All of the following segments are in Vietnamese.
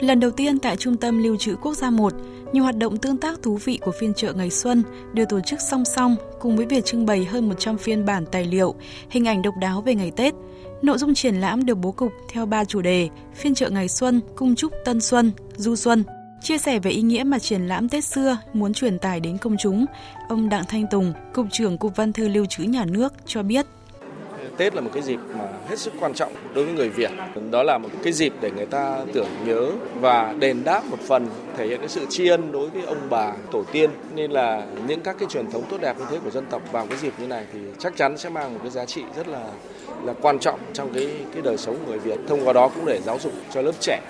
Lần đầu tiên tại Trung tâm Lưu trữ Quốc gia 1, nhiều hoạt động tương tác thú vị của phiên chợ ngày xuân được tổ chức song song cùng với việc trưng bày hơn 100 phiên bản tài liệu, hình ảnh độc đáo về ngày Tết. Nội dung triển lãm được bố cục theo ba chủ đề: phiên chợ ngày xuân, cung chúc Tân Xuân, Du Xuân. Chia sẻ về ý nghĩa mà triển lãm Tết xưa muốn truyền tải đến công chúng, ông Đặng Thanh Tùng, Cục trưởng Cục Văn thư Lưu trữ Nhà nước cho biết. Tết là một cái dịp mà hết sức quan trọng đối với người Việt. Đó là một cái dịp để người ta tưởng nhớ và đền đáp một phần thể hiện cái sự tri ân đối với ông bà tổ tiên. Nên là những các cái truyền thống tốt đẹp như thế của dân tộc vào cái dịp như này thì chắc chắn sẽ mang một cái giá trị rất là là quan trọng trong cái cái đời sống của người Việt. Thông qua đó cũng để giáo dục cho lớp trẻ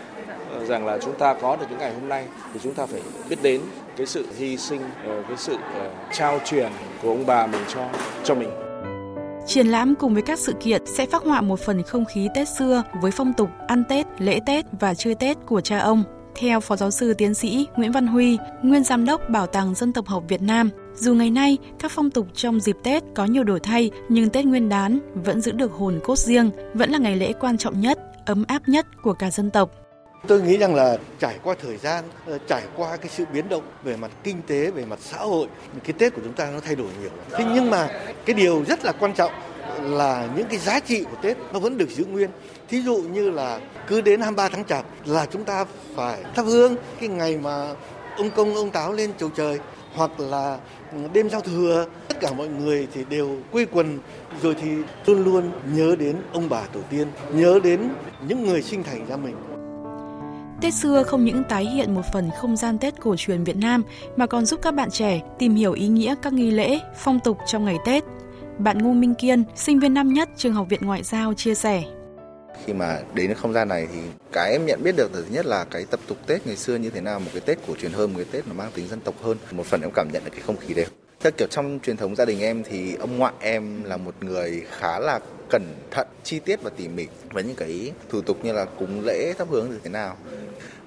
ờ, rằng là chúng ta có được những ngày hôm nay thì chúng ta phải biết đến cái sự hy sinh, ờ, cái sự ờ, trao truyền của ông bà mình cho cho mình. Triển lãm cùng với các sự kiện sẽ phát họa một phần không khí Tết xưa với phong tục ăn Tết, lễ Tết và chơi Tết của cha ông. Theo Phó Giáo sư Tiến sĩ Nguyễn Văn Huy, nguyên Giám đốc Bảo tàng Dân tộc học Việt Nam, dù ngày nay các phong tục trong dịp Tết có nhiều đổi thay, nhưng Tết Nguyên đán vẫn giữ được hồn cốt riêng, vẫn là ngày lễ quan trọng nhất, ấm áp nhất của cả dân tộc. Tôi nghĩ rằng là trải qua thời gian, ờ, trải qua cái sự biến động về mặt kinh tế, về mặt xã hội, cái Tết của chúng ta nó thay đổi nhiều. Thế nhưng mà cái điều rất là quan trọng là những cái giá trị của Tết nó vẫn được giữ nguyên. Thí dụ như là cứ đến 23 tháng Chạp là chúng ta phải thắp hương cái ngày mà ông công ông táo lên chầu trời hoặc là đêm giao thừa tất cả mọi người thì đều quây quần rồi thì luôn luôn nhớ đến ông bà tổ tiên nhớ đến những người sinh thành ra mình Tết xưa không những tái hiện một phần không gian Tết cổ truyền Việt Nam mà còn giúp các bạn trẻ tìm hiểu ý nghĩa các nghi lễ, phong tục trong ngày Tết. Bạn Ngô Minh Kiên, sinh viên năm nhất trường học viện ngoại giao chia sẻ. Khi mà đến không gian này thì cái em nhận biết được thứ nhất là cái tập tục Tết ngày xưa như thế nào, một cái Tết cổ truyền hơn, một cái Tết nó mang tính dân tộc hơn. Một phần em cảm nhận được cái không khí đấy. Theo kiểu trong truyền thống gia đình em thì ông ngoại em là một người khá là cẩn thận, chi tiết và tỉ mỉ với những cái thủ tục như là cúng lễ, thắp hướng như thế nào.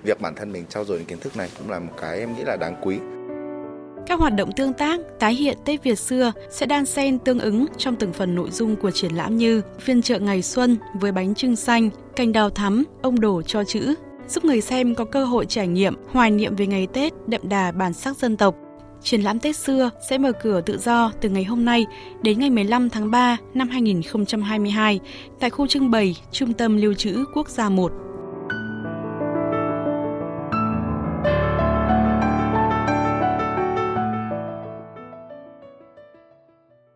Việc bản thân mình trau dồi những kiến thức này cũng là một cái em nghĩ là đáng quý. Các hoạt động tương tác, tái hiện Tết Việt xưa sẽ đan xen tương ứng trong từng phần nội dung của triển lãm như phiên chợ ngày xuân với bánh trưng xanh, cành đào thắm, ông đổ cho chữ, giúp người xem có cơ hội trải nghiệm, hoài niệm về ngày Tết đậm đà bản sắc dân tộc. Triển lãm Tết xưa sẽ mở cửa tự do từ ngày hôm nay đến ngày 15 tháng 3 năm 2022 tại khu trưng bày Trung tâm Lưu trữ Quốc gia 1.